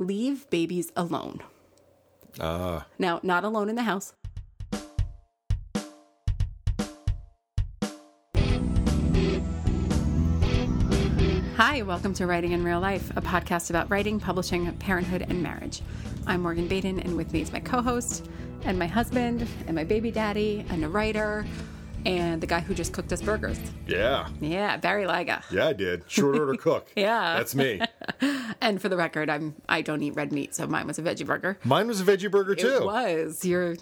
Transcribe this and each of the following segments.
leave babies alone. Uh, Now, not alone in the house. Hi, welcome to Writing in Real Life, a podcast about writing, publishing, parenthood, and marriage. I'm Morgan Baden, and with me is my co host, and my husband, and my baby daddy, and a writer, and the guy who just cooked us burgers. yeah. Yeah, Barry Lyga. Yeah, I did. Short order cook. Yeah. That's me. And for the record, I'm I don't eat red meat, so mine was a veggie burger. Mine was a veggie burger too. It was. You're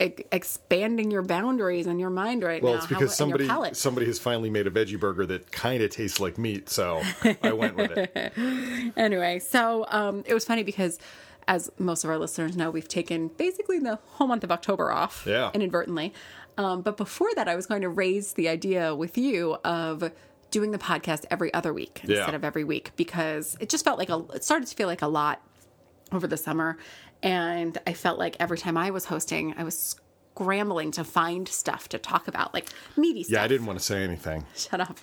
e- expanding your boundaries in your mind right Well, now. Well, it's How- because and somebody somebody has finally made a veggie burger that kind of tastes like meat, so I went with it. Anyway, so um, it was funny because, as most of our listeners know, we've taken basically the whole month of October off, Yeah. inadvertently. Um, but before that, I was going to raise the idea with you of doing the podcast every other week Yeah. instead of every week because it just felt like a. It started to feel like a lot over the summer, and I felt like every time I was hosting, I was scrambling to find stuff to talk about, like meaty stuff. Yeah, I didn't want to say anything. shut up.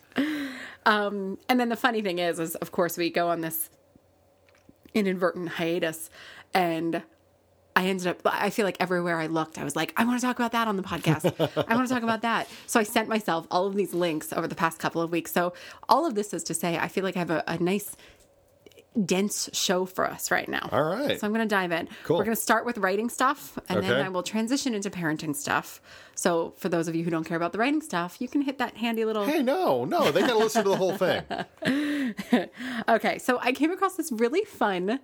Um, and then the funny thing is, is of course we go on this inadvertent hiatus, and I ended up. I feel like everywhere I looked, I was like, I want to talk about that on the podcast. I want to talk about that. So I sent myself all of these links over the past couple of weeks. So all of this is to say, I feel like I have a, a nice. Dense show for us right now. All right. So I'm going to dive in. Cool. We're going to start with writing stuff, and then I will transition into parenting stuff. So for those of you who don't care about the writing stuff, you can hit that handy little Hey, no, no, they got to listen to the whole thing. Okay, so I came across this really fun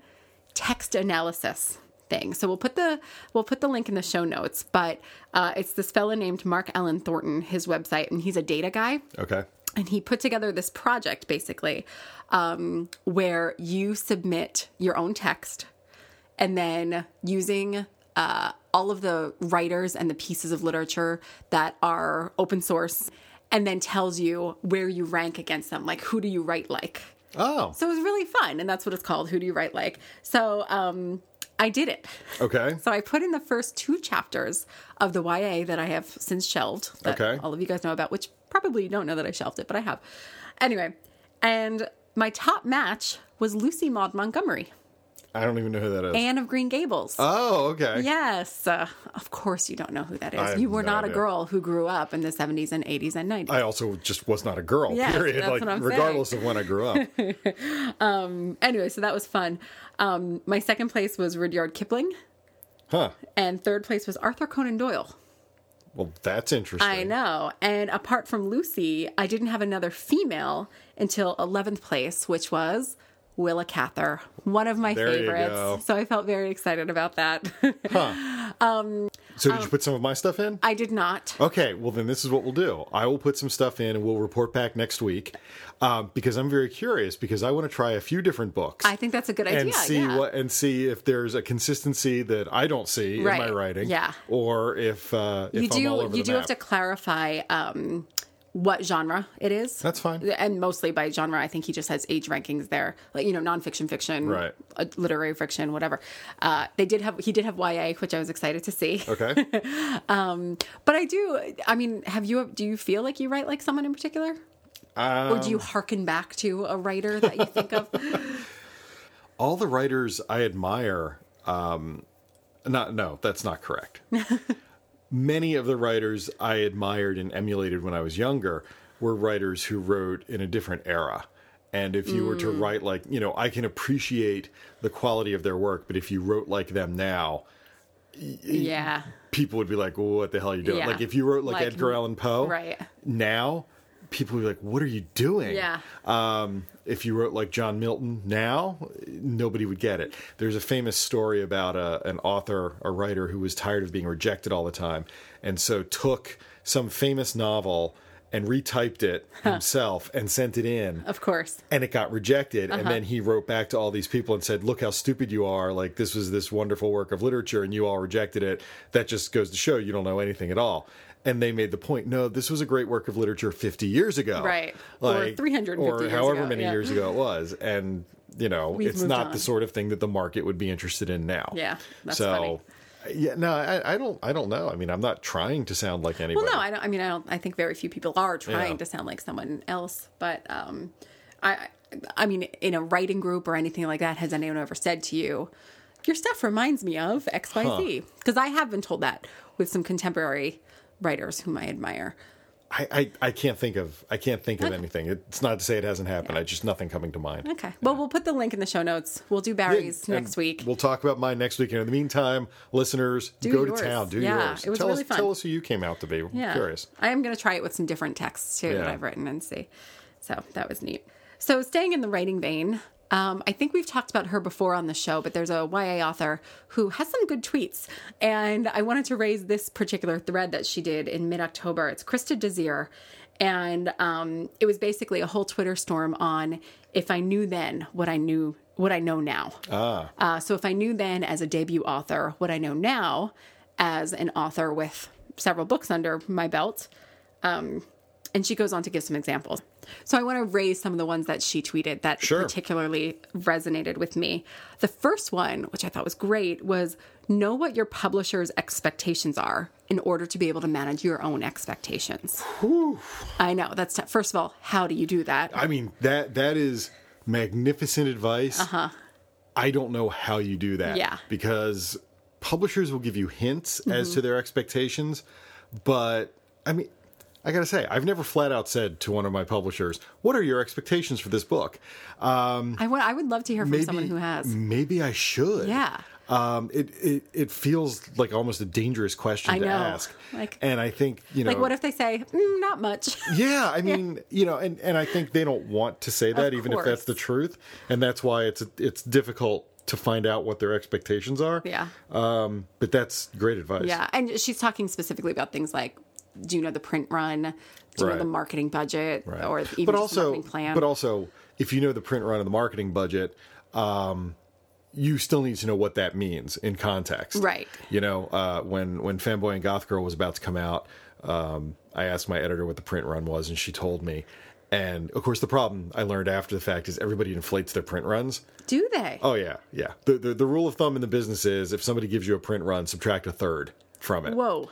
text analysis thing. So we'll put the we'll put the link in the show notes. But uh, it's this fella named Mark Allen Thornton, his website, and he's a data guy. Okay. And he put together this project basically um, where you submit your own text and then using uh, all of the writers and the pieces of literature that are open source and then tells you where you rank against them. Like, who do you write like? Oh, So it was really fun, and that's what it's called. Who do you write like? So um, I did it. okay. So I put in the first two chapters of the YA that I have since shelved. That Okay. All of you guys know about, which probably you don't know that I shelved it, but I have. Anyway, and my top match was Lucy Maud Montgomery, I don't even know who that is. Anne of Green Gables. oh, okay. Yes, uh, of course you don't know who that is. You were no not a girl who grew up in the 70s and 80s and 90s. I also just was not a girl. Yes, period. like regardless of when I grew up. um, anyway, so that was fun. Um, my second place was Rudyard Kipling, huh. and third place was Arthur Conan Doyle. Well, that's interesting. I know. And apart from Lucy, I didn't have another female until 11th place, which was Willa Cather, one of my There favorites. So I felt very excited about that. So did you put some of my stuff in? I did not. Okay, well then this is what we'll do. I will put some stuff in and we'll report back next week um, because I'm very curious because I want to try a few different books I think that's a good idea. and see yeah. what and see if there's a consistency that I don't see in my writing. yeah. or if uh, if you I'm all do you do have to clarify um, what genre it is. That's fine. And mostly by genre, I think he just has age rankings there, like you know, nonfiction, fiction, Right. uh, literary fiction, whatever. Uh, they did have he did have YA, which I was excited to see. Okay. But I do. I mean, have you? Do you feel like you write like someone in particular, or do you hearken back to a writer that you think of? all the writers I admire. Um, not no, that's not correct. Many of the writers I admired and emulated when I was younger were writers who wrote in a different era. And if you were to Mm. write like, you know, I can appreciate the quality of their work, but if you wrote like them now, yeah, people would be like, well, "What the hell are you doing?" Yeah. Like if you wrote like, Like, Edgar Allan Poe, right. Now, people would be like, "What are you doing?" Yeah. Um, if you wrote like John Milton now, nobody would get it. There's a famous story about a, an author, a writer who was tired of being rejected all the time, and so took some famous novel and retyped it himself and sent it in of course. and it got rejected Uh-huh. and then he wrote back to all these people and said look how stupid you are like this was this wonderful work of literature and you all rejected it that just goes to show you don't know anything at all and they made the point no this was a great work of literature 50 years ago Right. Or 350 or years however ago, many yeah. years ago it was and you know We've it's not on. the sort of thing that the market would be interested in now Yeah, that's so funny. yeah no I, I don't i don't know i mean i'm not trying to sound like anybody Well, no, I don't. I mean, I don't. I think very few people are trying Yeah. to sound like someone else, but um, I I mean, in a writing group or anything like that, has anyone ever said to you, your stuff reminds me of XYZ? Because I have been told that with some contemporary writers whom I admire. I, I, I can't think of I can't think of anything. It's not to say it hasn't happened. I just nothing coming to mind. Okay. Well, we'll put the link in the show notes. We'll do Barry's And next week. We'll talk about mine next week. And in the meantime, listeners, Do go yours. to town. Do Yeah, yours. it was tell really us, fun. Tell us who you came out to be. I'm curious. I am going to try it with some different texts too that I've written and see. So that was neat. So staying in the writing vein, um, I think we've talked about her before on the show, but there's a YA author who has some good tweets, and I wanted to raise this particular thread that she did in mid-October. It's Christa Desir, and um, it was basically a whole Twitter storm on if I knew then what I knew, what I know now. Ah. Uh, so if I knew then as a debut author what I know now as an author with several books under my belt, um, and she goes on to give some examples. So I want to raise some of the ones that she tweeted that Sure. particularly resonated with me. The first one, which I thought was great, was know what your publisher's expectations are in order to be able to manage your own expectations. I know that's t- first of all, how do you do that? I mean that that is magnificent advice. Uh-huh. I don't know how you do that. Yeah. Because publishers will give you hints as Mm-hmm. to their expectations, but I mean I gotta say, I've never flat out said to one of my publishers, "What are your expectations for this book?" Um, I would I would love to hear from maybe someone who has. Maybe I should. Yeah. Um, it, it it feels like almost a dangerous question I to know. ask. Like- and I think you know, Like what if they say mm, not much? yeah, I mean, you know, and, and I think they don't want to say that, Of even if that's the truth, and that's why it's it's difficult to find out what their expectations are. Yeah. Um, but that's great advice. Yeah, and she's talking specifically about things like, do you know the print run? Do you Right. know the marketing budget, Right. or even but also, marketing plan? but also, if you know the print run and the marketing budget, um, you still need to know what that means in context. Right. You know, uh, when when Fanboy and Goth Girl was about to come out, um, I asked my editor what the print run was, and she told me. And of course, the problem I learned after the fact is everybody inflates their print runs. do they? Oh yeah, yeah. The, the the rule of thumb in the business is if somebody gives you a print run, subtract a third from it. Whoa.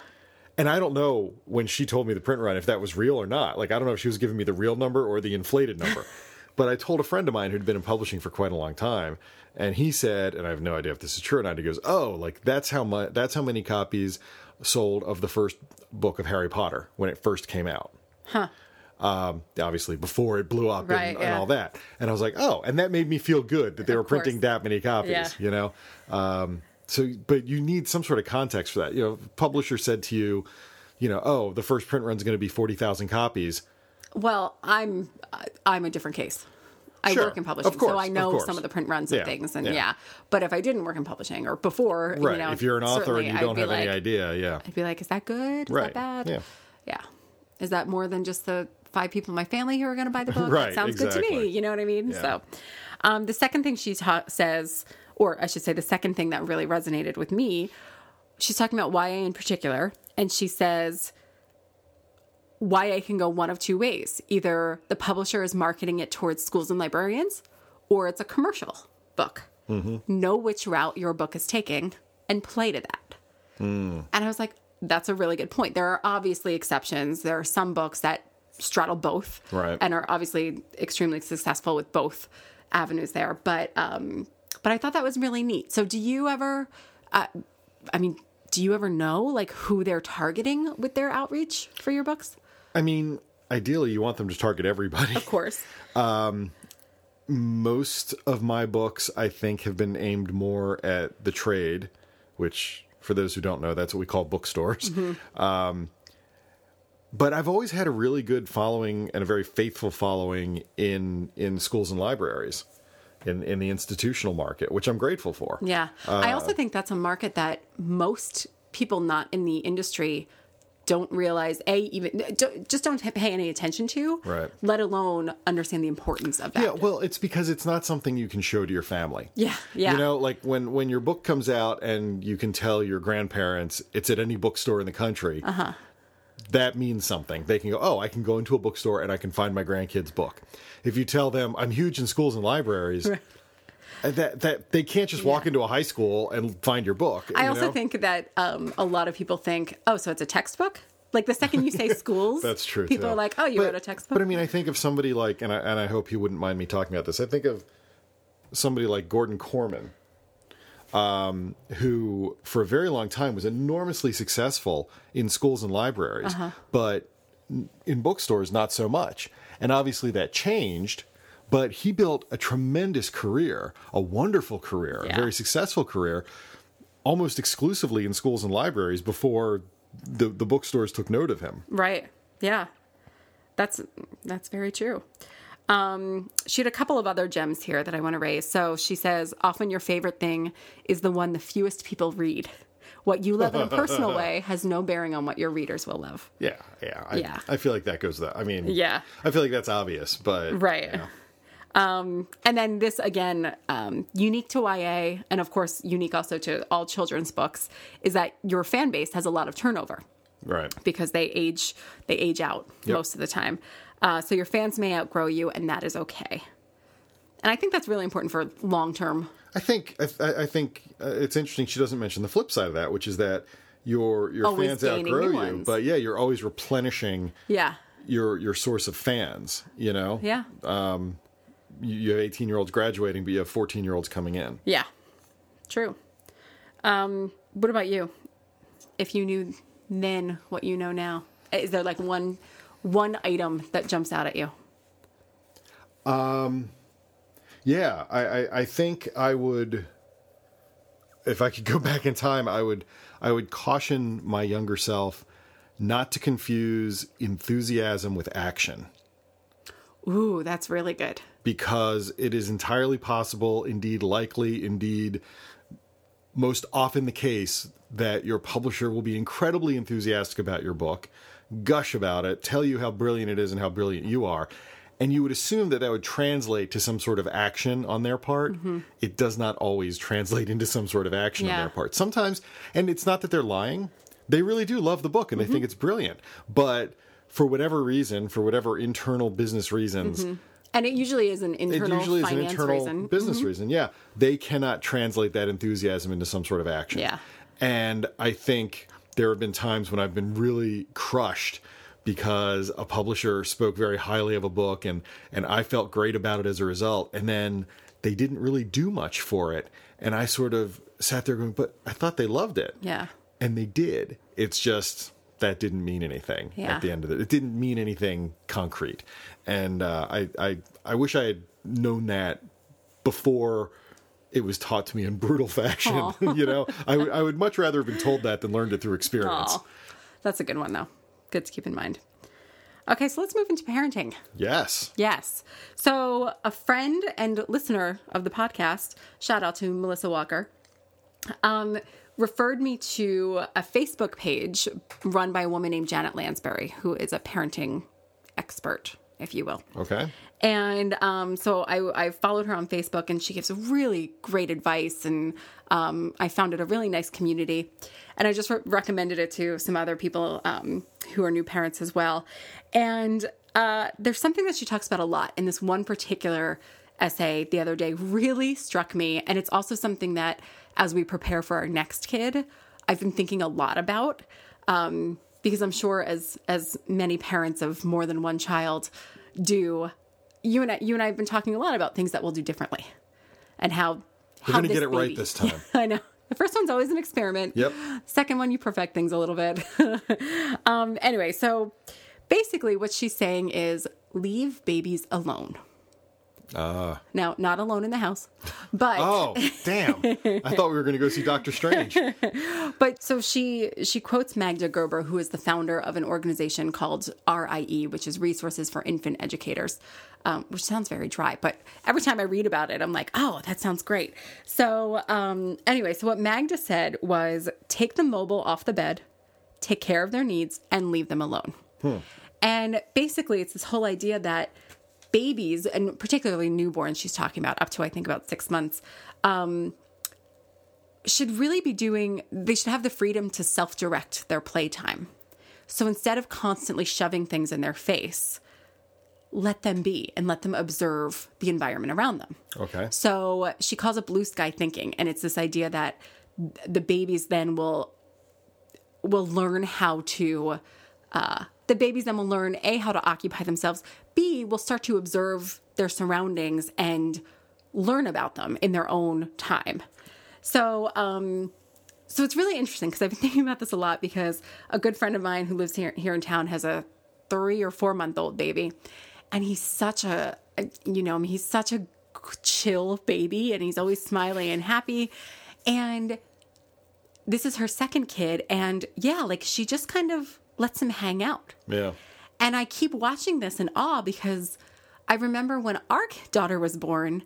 And I don't know when she told me the print run if that was real or not. Like I don't know if she was giving me the real number or the inflated number. but I told a friend of mine who'd been in publishing for quite a long time, and he said, and I have no idea if this is true or not. He goes, "Oh, like that's how much that's how many copies sold of the first book of Harry Potter when it first came out." Um, obviously before it blew up Right, and, and all that. And I was like, "Oh," and that made me feel good that they Of were printing course. that many copies. Yeah. You know. Um, so, but you need some sort of context for that. You know, publisher said to you, you know, oh, the first print run's going to be forty thousand copies. Well, I'm I'm a different case. I Sure. work in publishing, Of course, so I know course. some of the print runs and Yeah, things, and yeah. yeah. But if I didn't work in publishing or before, Right. you know, if you're an author and you don't have any idea, yeah. I'd be like, is that good? Is Right. that bad? Yeah. Yeah. Is that more than just the five people in my family who are going to buy the book? Right, That sounds good to me. You know what I mean? Yeah. So, um, the second thing she ta- says, or I should say, the second thing that really resonated with me, she's talking about YA in particular, and she says, YA can go one of two ways. Either the publisher is marketing it towards schools and librarians, or it's a commercial book. Know which route your book is taking and play to that. And I was like, that's a really good point. There are obviously exceptions. There are some books that straddle both Right. and are obviously extremely successful with both avenues there. But um, but I thought that was really neat. So do you ever, uh, I mean, do you ever know like who they're targeting with their outreach for your books? I mean, ideally, you want them to target everybody. Of course. Most of my books, I think, have been aimed more at the trade, which, for those who don't know, that's what we call bookstores. Um, but I've always had a really good following and a very faithful following in in schools and libraries, in in the institutional market, which I'm grateful for. Yeah. I Uh, also think that's a market that most people not in the industry don't realize a even don't, just don't pay any attention to Right. let alone understand the importance of that Yeah, well, it's because it's not something you can show to your family. yeah yeah You know, like when when your book comes out and you can tell your grandparents it's at any bookstore in the country. Uh-huh. That means something. They can go, "Oh, I can go into a bookstore and I can find my grandkids' book." If you tell them, "I'm huge in schools and libraries," uh, that that they can't just walk Yeah. into a high school and find your book. i you also know? think that um, a lot of people think oh so it's a textbook Like the second you say schools, That's true. People are like, "Oh, you But- wrote a textbook." But I mean, I think of somebody like, and I, and I hope he wouldn't mind me talking about this. I think of somebody like Gordon Korman, um, who for a very long time was enormously successful in schools and libraries, Uh-huh. but in bookstores not so much. And obviously that changed. But he built a tremendous career, a wonderful career, Yeah. a very successful career, almost exclusively in schools and libraries before the, the bookstores took note of him. Right. Yeah. That's that's very true. Um, she had a couple of other gems here that I want to raise. So she says, often your favorite thing is the one the fewest people read. What you love in a personal way has no bearing on what your readers will love. Yeah, yeah, I, Yeah. I feel like that goes that. I mean, Yeah. I feel like that's obvious, but Right. yeah. Um, and then this again, um, unique to YA, and of course unique also to all children's books, is that your fan base has a lot of turnover. right. because they age they age out Yep. most of the time. Uh, so your fans may outgrow you, and that is okay. And I think that's really important for long term. I think I, I I think uh, it's interesting. She doesn't mention the flip side of that, which is that your your Always fans outgrow you, ones. but yeah, you're always replenishing Yeah, your your source of fans. You know, yeah, you, you have 18 year olds graduating, but you have 14 year olds coming in. yeah. True. Um, what about you? If you knew then what you know now, is there like one one item that jumps out at you? Um, Yeah, I, I, I think I would, if I could go back in time, I would I would caution my younger self not to confuse enthusiasm with action. Ooh, that's really good. because it is entirely possible, indeed likely, indeed most often the case that your publisher will be incredibly enthusiastic about your book, gush about it, tell you how brilliant it is and how brilliant you are. And you would assume that that would translate to some sort of action on their part. Mm-hmm. It does not always translate into some sort of action on their part. Sometimes, and it's not that they're lying, they really do love the book and they mm-hmm. think it's brilliant. But for whatever reason, for whatever internal business reasons, mm-hmm. And it usually is an internal. it usually is an internal reason. Mm-hmm. business reason. Yeah, they cannot translate that enthusiasm into some sort of action. Yeah. and I think there have been times when I've been really crushed because a publisher spoke very highly of a book and and I felt great about it as a result, and then they didn't really do much for it, and I sort of sat there going, "But I thought they loved it." Yeah. and they did. It's just that didn't mean anything Yeah. at the end of it. It didn't mean anything concrete, and uh, I, I I wish I had known that before it was taught to me in brutal fashion. you know, I would much rather have been told that than learned it through experience. Oh, that's a good one, though. Good to keep in mind. Okay, so let's move into parenting. Yes. Yes. So, a friend and listener of the podcast, shout out to Melissa Walker, um, referred me to a Facebook page run by a woman named Janet Lansbury, who is a parenting expert, if you will. Okay. And um, so I, I followed her on Facebook, and she gives really great advice. And um, I found it a really nice community. And I just re- recommended it to some other people um, who are new parents as well. And uh, there's something that she talks about a lot in this one particular essay the other day really struck me. And it's also something that, as we prepare for our next kid, I've been thinking a lot about. Um, because I'm sure as as many parents of more than one child do, you and I, you and I have been talking a lot about things that we'll do differently, and how We're how gonna get it right this time. I know. The first one's always an experiment. Yep. Second one, you perfect things a little bit. um, anyway, so basically, what she's saying is leave babies alone. Uh, Now, not alone in the house, but oh, damn. I thought we were going to go see Doctor Strange. But so she she quotes Magda Gerber, who is the founder of an organization called RIE, which is Resources for Infant Educators, um, which sounds very dry. But every time I read about it, I'm like, oh, that sounds great. So um, anyway, so what Magda said was take the mobile off the bed, take care of their needs, and leave them alone. And basically, it's this whole idea that babies, and particularly newborns, she's talking about up to I think about six months should really be doing, they should have the freedom to self direct their playtime. So instead of constantly shoving things in their face, let them be and let them observe the environment around them. Okay. So she calls it blue sky thinking, and it's this idea that the babies then will will learn how to uh, the babies then will learn a how to occupy themselves. B will start to observe their surroundings and learn about them in their own time. So, um, so it's really interesting because I've been thinking about this a lot because a good friend of mine who lives here here in town has a three or four month old baby, and he's such a you know he's such a chill baby, and he's always smiling and happy, and this is her second kid, and yeah, like she just kind of lets him hang out. Yeah. And I keep watching this in awe because I remember when our daughter was born,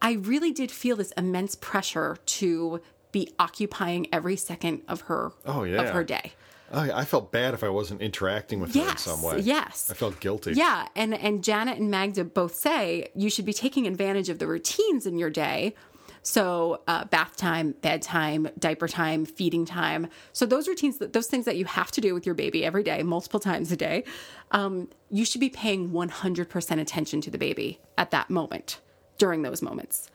I really did feel this immense pressure to be occupying every second of her Oh, yeah. of her day. I, I felt bad if I wasn't interacting with her in some way. yes. I felt guilty. Yeah, and and Janet and Magda both say you should be taking advantage of the routines in your day. So uh, bath time, bedtime, diaper time, feeding time. So those routines, those things that you have to do with your baby every day, multiple times a day, um, you should be paying 100% attention to the baby at that moment during those moments.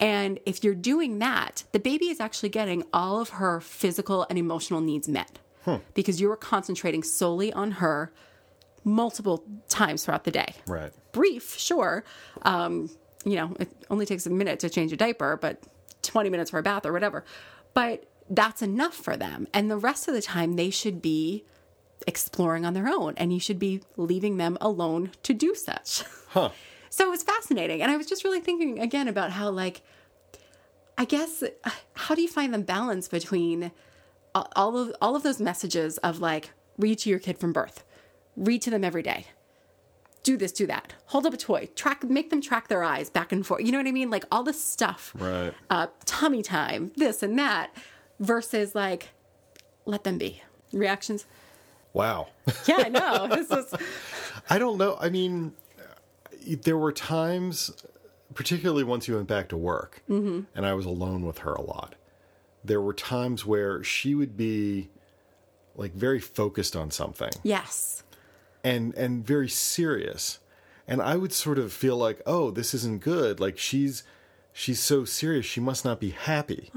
And if you're doing that, the baby is actually getting all of her physical and emotional needs met because you are concentrating solely on her multiple times throughout the day. Right. Brief, sure. Um, you know, it only takes a minute to change a diaper, but 20 minutes for a bath or whatever. But that's enough for them. And the rest of the time, they should be exploring on their own, and you should be leaving them alone to do such. Huh. So it's fascinating. And I was just really thinking again about how, like, I guess, uh, how do you find the balance between all of all of those messages of like read to your kid from birth, read to them every day, do this, do that, hold up a toy, track, make them track their eyes back and forth. You know what I mean? Like all this stuff, Right. uh, tummy time, this and that, versus like let them be. Reactions? Wow. Yeah, I know. this is I don't know. I mean, there were times, particularly once you went back to work, Mm-hmm. and I was alone with her a lot. There were times where she would be like very focused on something yes, and and very serious, and I would sort of feel like, oh, this isn't good. Like she's she's so serious, she must not be happy.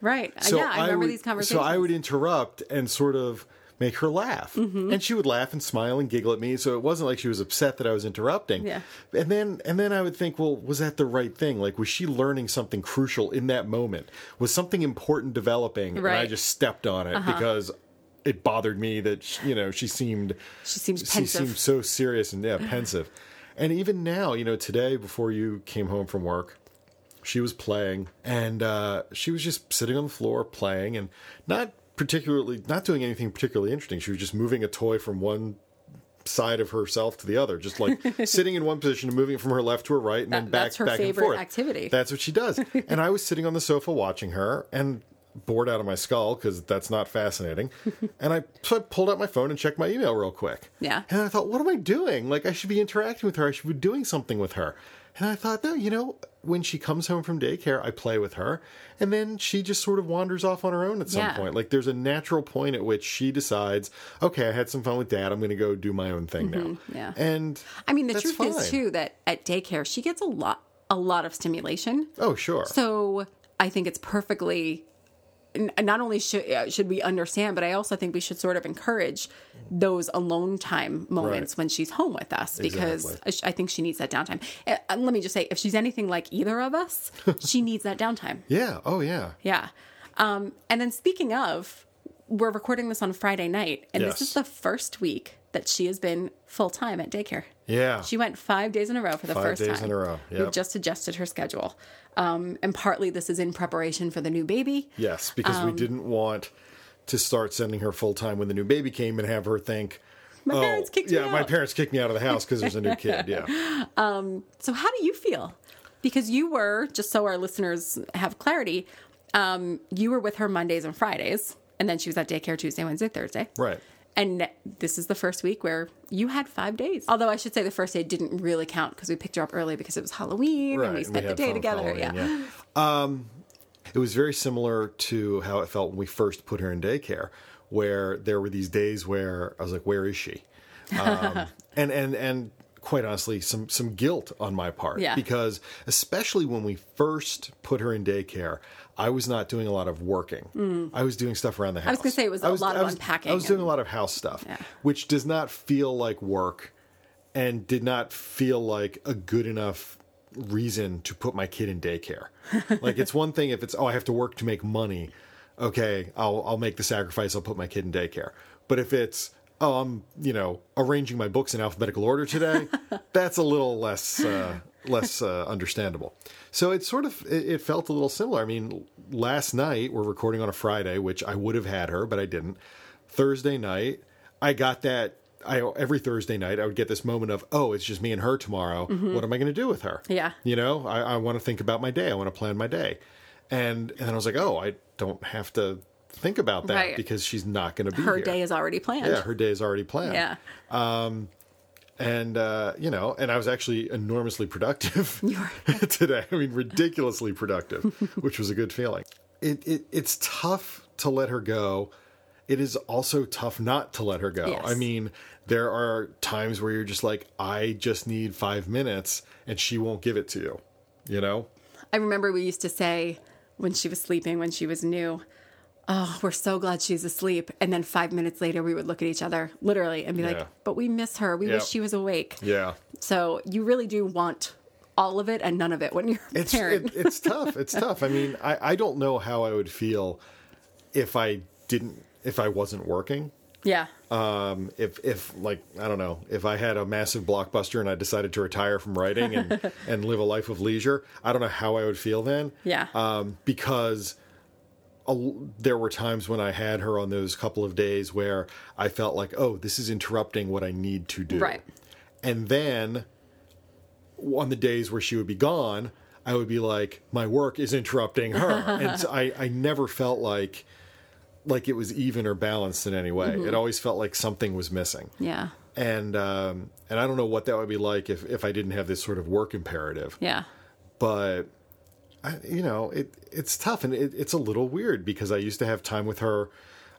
right. yeah, I remember would, these conversations. So I would interrupt and sort of make her laugh. Mm-hmm. And she would laugh and smile and giggle at me. So it wasn't like she was upset that I was interrupting. Yeah. And then and then I would think, well, was that the right thing? Like was she learning something crucial in that moment? Was something important developing and I Uh-huh. just stepped on it because it bothered me that she, you know she seemed She seems she pensive. seemed so serious and yeah pensive and even now you know today before you came home from work she was playing and uh, she was just sitting on the floor playing and not particularly not doing anything particularly interesting she was just moving a toy from one side of herself to the other just like sitting in one position and moving it from her left to her right and then back that's her back and forth activity. that's what she does and i was sitting on the sofa watching her and bored out of my skull because that's not fascinating and I, so I pulled out my phone and checked my email real quick Yeah. and I thought, what am I doing? Like, I should be interacting with her. I should be doing something with her. And I thought, no, you know, when she comes home from daycare, I play with her. And then she just sort of wanders off on her own at some Yeah. point. Like, there's a natural point at which she decides, okay, I had some fun with dad. I'm going to go do my own thing now. Mm-hmm. yeah. And I mean, the truth is too that at daycare she gets a lot, a lot of stimulation. Oh, sure. So I think it's perfectly. Not only should uh, should we understand, but I also think we should sort of encourage those alone time moments Right. when she's home with us because Exactly. I I think she needs that downtime. Uh, and let me just say, if she's anything like either of us, she needs that downtime. yeah. Oh, yeah. Yeah. Um, and then speaking of, we're recording this on Friday night, and Yes. this is the first week that she has been full time at daycare. Yeah. She went five days in a row for the Five first days time. in a row, We've just adjusted her schedule. Um, and partly this is in preparation for the new baby. Yes, because Um, we didn't want to start sending her full time when the new baby came and have her think, My oh, parents kicked me yeah, my out." parents kicked me out of the house because there's a new kid. Yeah. Um, So, how do you feel? Because you were, just so our listeners have clarity, um, you were with her Mondays and Fridays, and then she was at daycare Tuesday, Wednesday, Thursday. Right. And this is the first week where you had five days. Although I should say the first day didn't really count because we picked her up early because it was Halloween Right. and we we spent the day together. following, yeah. Um, it was very similar to how it felt when we first put her in daycare, where there were these days where I was like, "Where is she?" Um, and and and quite honestly some some guilt on my part Yeah. because especially when we first put her in daycare I was not doing a lot of working. I was doing stuff around the house. Mm. was gonna say it was a lot of I was, unpacking I was doing a lot of house stuff, Yeah. which does not feel like work and did not feel like a good enough reason to put my kid in daycare. like it's one thing if it's oh I have to work to make money. Okay, I'll I'll make the sacrifice. I'll put my kid in daycare. But if it's oh I'm you know arranging my books in alphabetical order today, that's a little less uh, less uh, understandable. So it sort of it, it felt a little similar. I mean, last night we're recording on a Friday, which I would have had her, but I didn't. Thursday night, I got that. I every Thursday night I would get this moment of oh it's just me and her tomorrow. What am I going to do with her? Mm-hmm. Yeah. you know I, I want to think about my day. I want to plan my day, and and then I was like oh I don't have to think about that Right. because she's not going to be Her here. day is already planned. yeah her day is already planned Yeah. And uh, you know, and I was actually enormously productive today. I mean, ridiculously productive, which was a good feeling. It, it it's tough to let her go. It is also tough not to let her go. Yes. I mean, there are times where you're just like, I just need five minutes, and she won't give it to you. You know? I remember we used to say when she was sleeping, when she was new, oh, we're so glad she's asleep. And then five minutes later, we would look at each other literally and be Yeah. like, but we miss her. We Yeah. wish she was awake. Yeah. So you really do want all of it and none of it when you're a It's parent. it, it's tough. It's tough. I mean, I, I don't know how I would feel if I didn't if I wasn't working. yeah. um, if if like I don't know if I had a massive blockbuster and I decided to retire from writing and and live a life of leisure, I don't know how I would feel then. Yeah. Um, because a, there were times when I had her on those couple of days where I felt like, oh, this is interrupting what I need to do. Right. And then on the days where she would be gone, I would be like, my work is interrupting her, and so I I never felt like like it was even or balanced in any way. Mm-hmm. It always felt like something was missing. yeah. And um, and I don't know what that would be like if, if I didn't have this sort of work imperative. Yeah. But I, you know, it it's tough and it, it's a little weird because I used to have time with her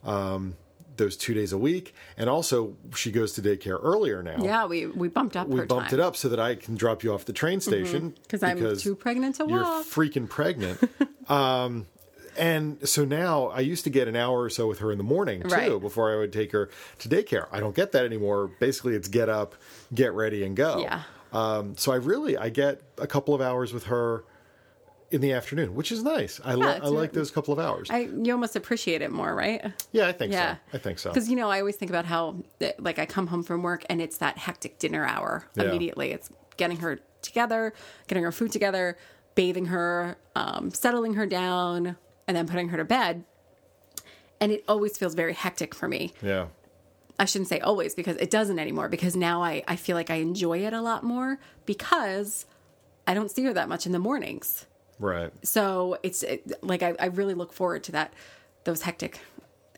um, those two days a week, and also she goes to daycare earlier now. Yeah. We, we bumped up We bumped time. it up so that I can drop you off the train station because I'm too pregnant to walk. You're freaking pregnant. um, and so now I used to get an hour or so with her in the morning too Right. before I would take her to daycare. I don't get that anymore. Basically, it's get up, get ready, and go. Yeah. Um, so I really I get a couple of hours with her in the afternoon, which is nice. I, li- it's I like those couple of hours. I, you almost appreciate it more, right? yeah, I think Yeah. so. I think so. Because, you know, I always think about how, eh, like, I come home from work and it's that hectic dinner hour Yeah. immediately. It's getting her together, getting her food together, bathing her, um, settling her down, and then putting her to bed. And it always feels very hectic for me. Yeah. I shouldn't say always because it doesn't anymore because now I, I feel like I enjoy it a lot more because I don't see her that much in the mornings. Right. So it's it, like I, I really look forward to that those hectic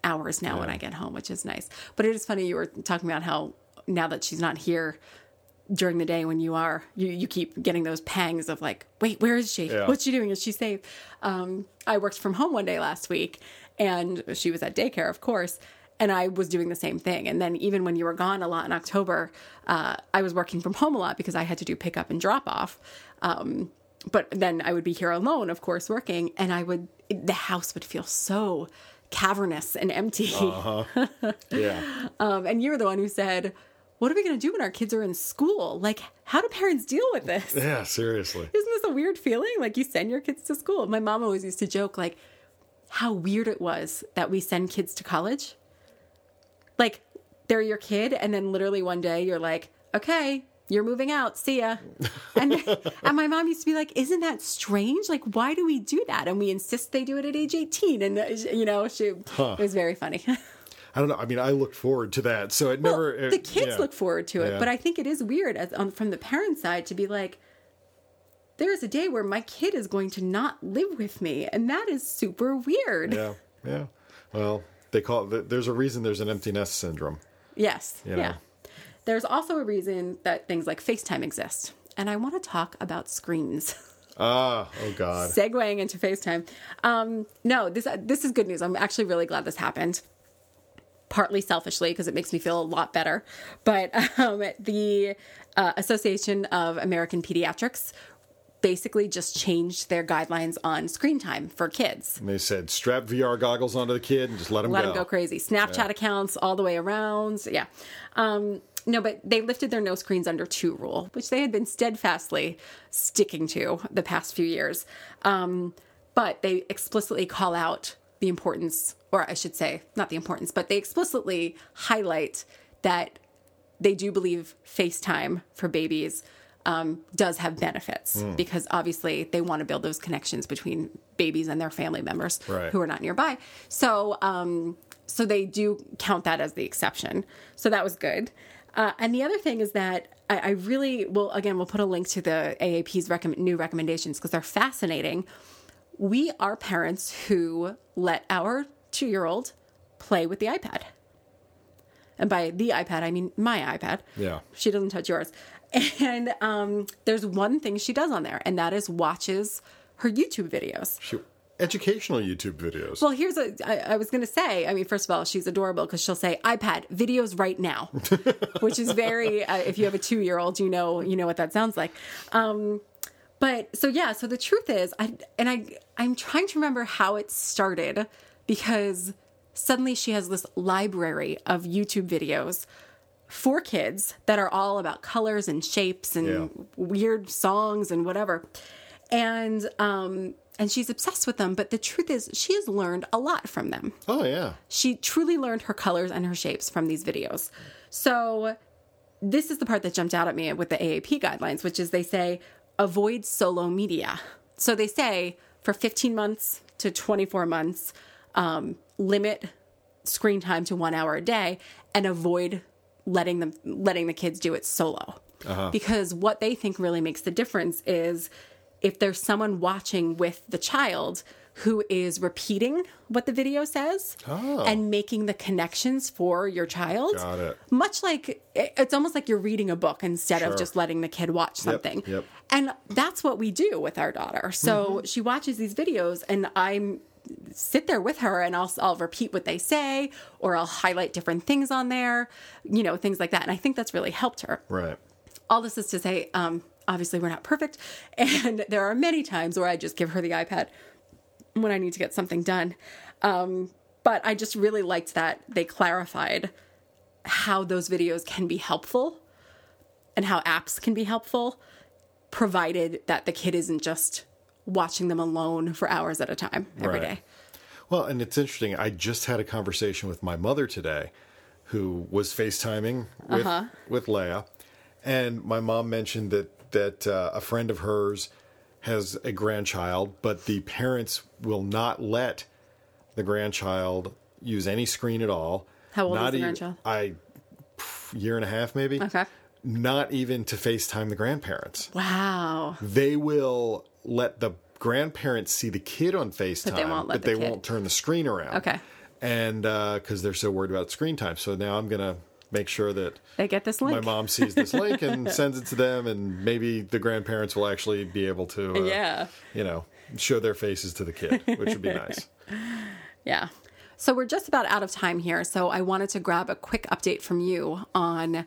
hours now when I get home, which is nice. But it is funny you were talking about how now that she's not here during the day when you are you, you keep getting those pangs of like wait where is she Yeah. what's she doing is she safe um, i worked from home one day last week and she was at daycare of course and i was doing the same thing and then even when you were gone a lot in october uh, i was working from home a lot because i had to do pickup and drop off um, but then i would be here alone of course working and i would the house would feel so cavernous and empty Yeah. um, and you were the one who said, What are we going to do when our kids are in school? Like, how do parents deal with this? yeah. Seriously. Isn't this a weird feeling? Like, you send your kids to school. My mom always used to joke, like, how weird it was that we send kids to college. Like, they're your kid, and then literally one day you're like, Okay, you're moving out. See ya. And, and my mom used to be like, Isn't that strange? Like, why do we do that? And we insist they do it at age 18. And, uh, you know, she, it was very funny. I don't know. I mean, I looked forward to that, so it Well, never. it- the kids yeah. look forward to it, Yeah. but I think it is weird as, on, from the parent side to be like, there is a day where my kid is going to not live with me, and that is super weird. Yeah. Yeah. Well, they call it. There's a reason. There's an empty nest syndrome. Yes. You know. Yeah. There's also a reason that things like FaceTime exist, and I want to talk about screens. Ah. Oh God. Segueing into FaceTime. Um, no, this this is good news. I'm actually really glad this happened. partly selfishly because it makes me feel a lot better. But um, the uh, Association of American Pediatrics basically just changed their guidelines on screen time for kids. And they said strap VR goggles onto the kid and just let him Let go. them go crazy. Snapchat accounts all the way around. Yeah. Um, no, but they lifted their no screens under two rule, which they had been steadfastly sticking to the past few years. Um, but they explicitly call out the importance, or I should say, not the importance, but they explicitly highlight that they do believe FaceTime for babies um, does have benefits Hmm. because obviously they want to build those connections between babies and their family members Right. who are not nearby. So, um, so they do count that as the exception. So that was good. Uh, and the other thing is that I, I really will again we'll put a link to the AAP's new recommendations because they're fascinating. We are parents who let our two year old play with the iPad. And by the iPad, I mean my iPad. Yeah. She doesn't touch yours. And um, there's one thing she does on there, and that is watches her YouTube videos. Shoot. Educational YouTube videos. Well, here's a. I, I was going to say. I mean, first of all, she's adorable because she'll say iPad videos right now, which is very. Uh, if you have a two year old, you know you know what that sounds like. Um, but so yeah, so the truth is, I and I I'm trying to remember how it started because suddenly she has this library of YouTube videos for kids that are all about colors and shapes and Yeah. weird songs and whatever. And um and she's obsessed with them, but the truth is she has learned a lot from them. oh yeah. She truly learned her colors and her shapes from these videos. So this is the part that jumped out at me with the AAP guidelines, which is they say avoid solo media. So they say for 15 months to 24 months, um, limit screen time to one hour a day and avoid letting them letting the kids do it solo. Because what they think really makes the difference is if there's someone watching with the child who is repeating what the video says and making the connections for your child. Got it. Much like it's almost like you're reading a book instead Sure. of just letting the kid watch something. yep. And that's what we do with our daughter. So she watches these videos and I'm sit there with her and I'll I'll repeat what they say or I'll highlight different things on there, you know, things like that. And I think that's really helped her Right. all this is to say, um, obviously we're not perfect, and there are many times where I just give her the iPad when I need to get something done. Um, but I just really liked that they clarified how those videos can be helpful and how apps can be helpful, provided that the kid isn't just watching them alone for hours at a time every day. Right. Well, and it's interesting. I just had a conversation with my mother today, who was FaceTiming with Uh-huh. with Leia, and my mom mentioned that that uh, a friend of hers has a grandchild, but the parents will not let the grandchild use any screen at all. How old is not the even- grandchild? I year and a half maybe. Okay. Not even to FaceTime the grandparents Wow. they will let the grandparents see the kid on FaceTime, they won't let but the they won't turn the screen around. Okay. And because they're so worried about screen time. So now I'm going to make sure that They get this link. my mom sees this link and sends it to them, and maybe the grandparents will actually be able to, uh, Yeah. you know, show their faces to the kid, which would be nice. Yeah. So we're just about out of time here. So I wanted to grab a quick update from you on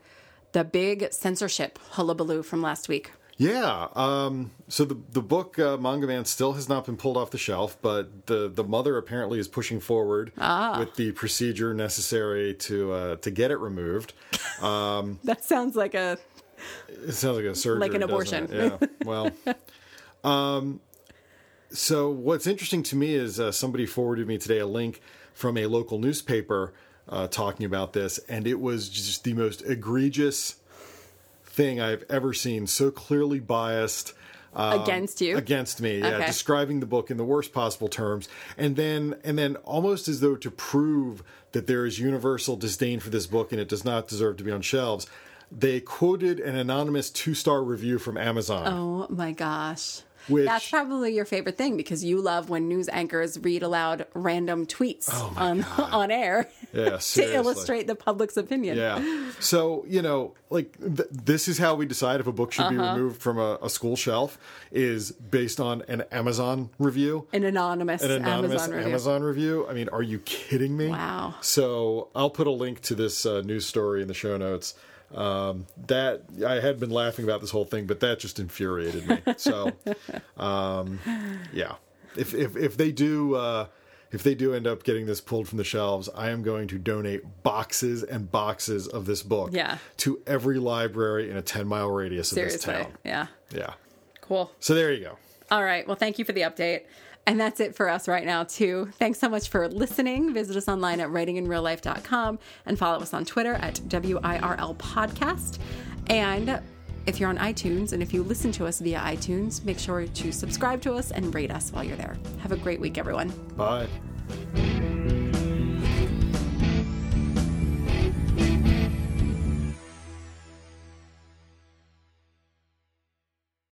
the big censorship hullabaloo from last week. Yeah. Um, so the the book uh, Mangaman still has not been pulled off the shelf, but the the mother apparently is pushing forward with the procedure necessary to uh, to get it removed. That sounds like a It sounds like a surgery, Like an abortion. Yeah. Well. Um, so what's interesting to me is uh, somebody forwarded me today a link from a local newspaper uh, talking about this, and it was just the most egregious thing I've ever seen. So clearly biased. um, against you. against me yeah Okay. describing the book in the worst possible terms and then and then almost as though to prove that there is universal disdain for this book and it does not deserve to be on shelves they quoted an anonymous two-star review from amazon Oh my gosh. Which- That's probably your favorite thing because you love when news anchors read aloud random tweets on on air Yeah, to illustrate the public's opinion. Yeah. So, you know, like th- this is how we decide if a book should Uh-huh. be removed from a, a school shelf is based on an Amazon review. An anonymous, An anonymous Amazon Amazon review. review. I mean, are you kidding me? Wow. So I'll put a link to this uh, news story in the show notes. Um, that I had been laughing about this whole thing, but that just infuriated me. So, um, yeah, if if if they do. Uh, if they do end up getting this pulled from the shelves, I am going to donate boxes and boxes of this book Yeah. to every library in a 10 mile radius of this town. Yeah. Yeah. Cool. So there you go. All right. Well, thank you for the update. And that's it for us right now, too. Thanks so much for listening. Visit us online at writinginreallife.com and follow us on Twitter at WIRL Podcast. And if you're on iTunes and if you listen to us via iTunes, make sure to subscribe to us and rate us while you're there. Have a great week, everyone. Bye.